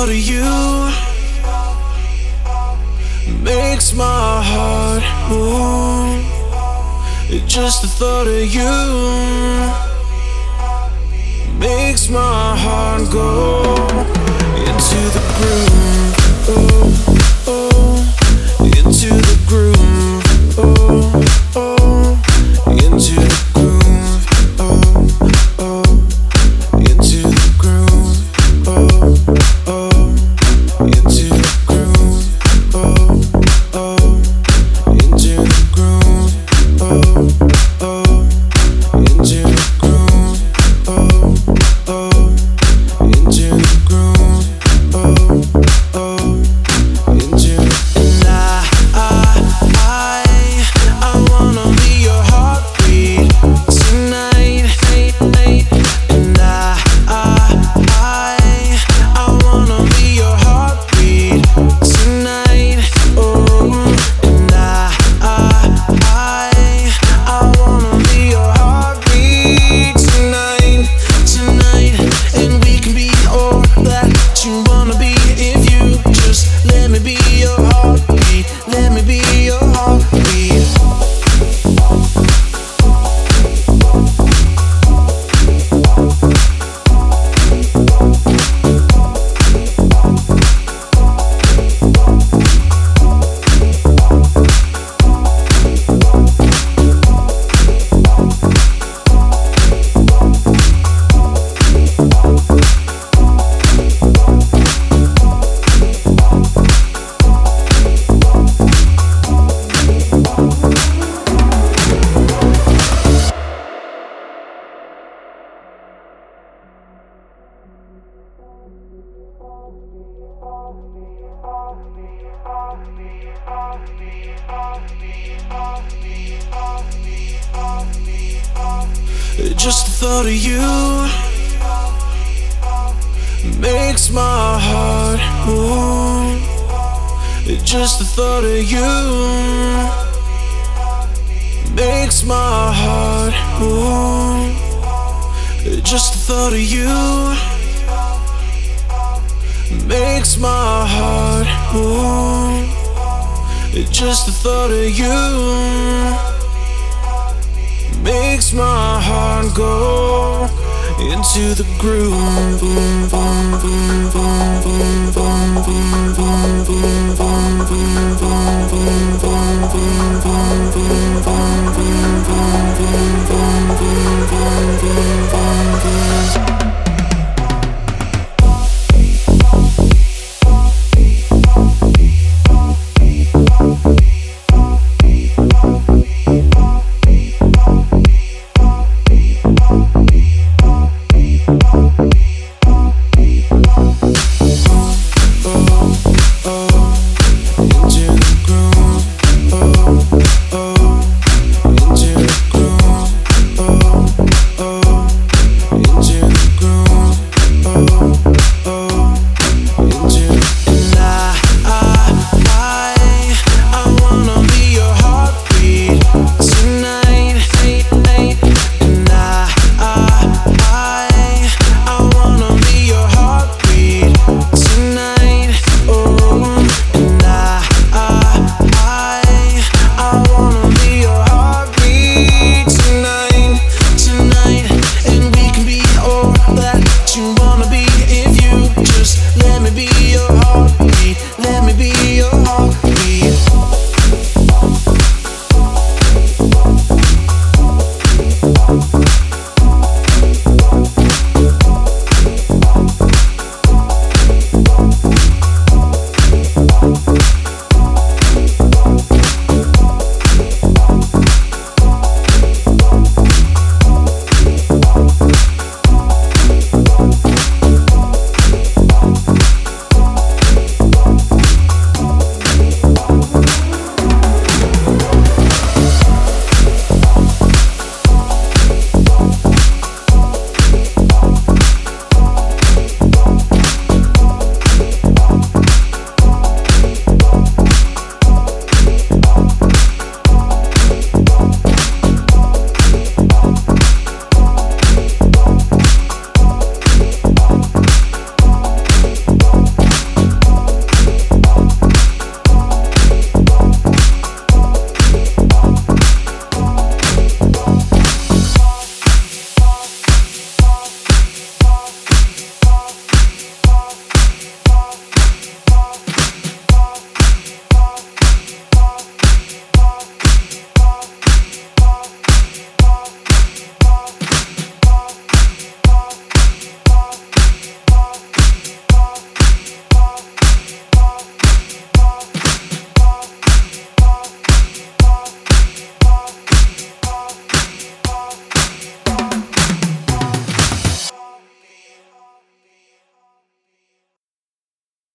Of you makes my heart move. Just the thought of you makes my heart go into the groove. Oh, Just the thought of you makes my heart move. Just the thought of you makes my heart move. Just the thought of you makes my heart move. Just the thought of you makes my heart go into the groove. Boom, boom, boom,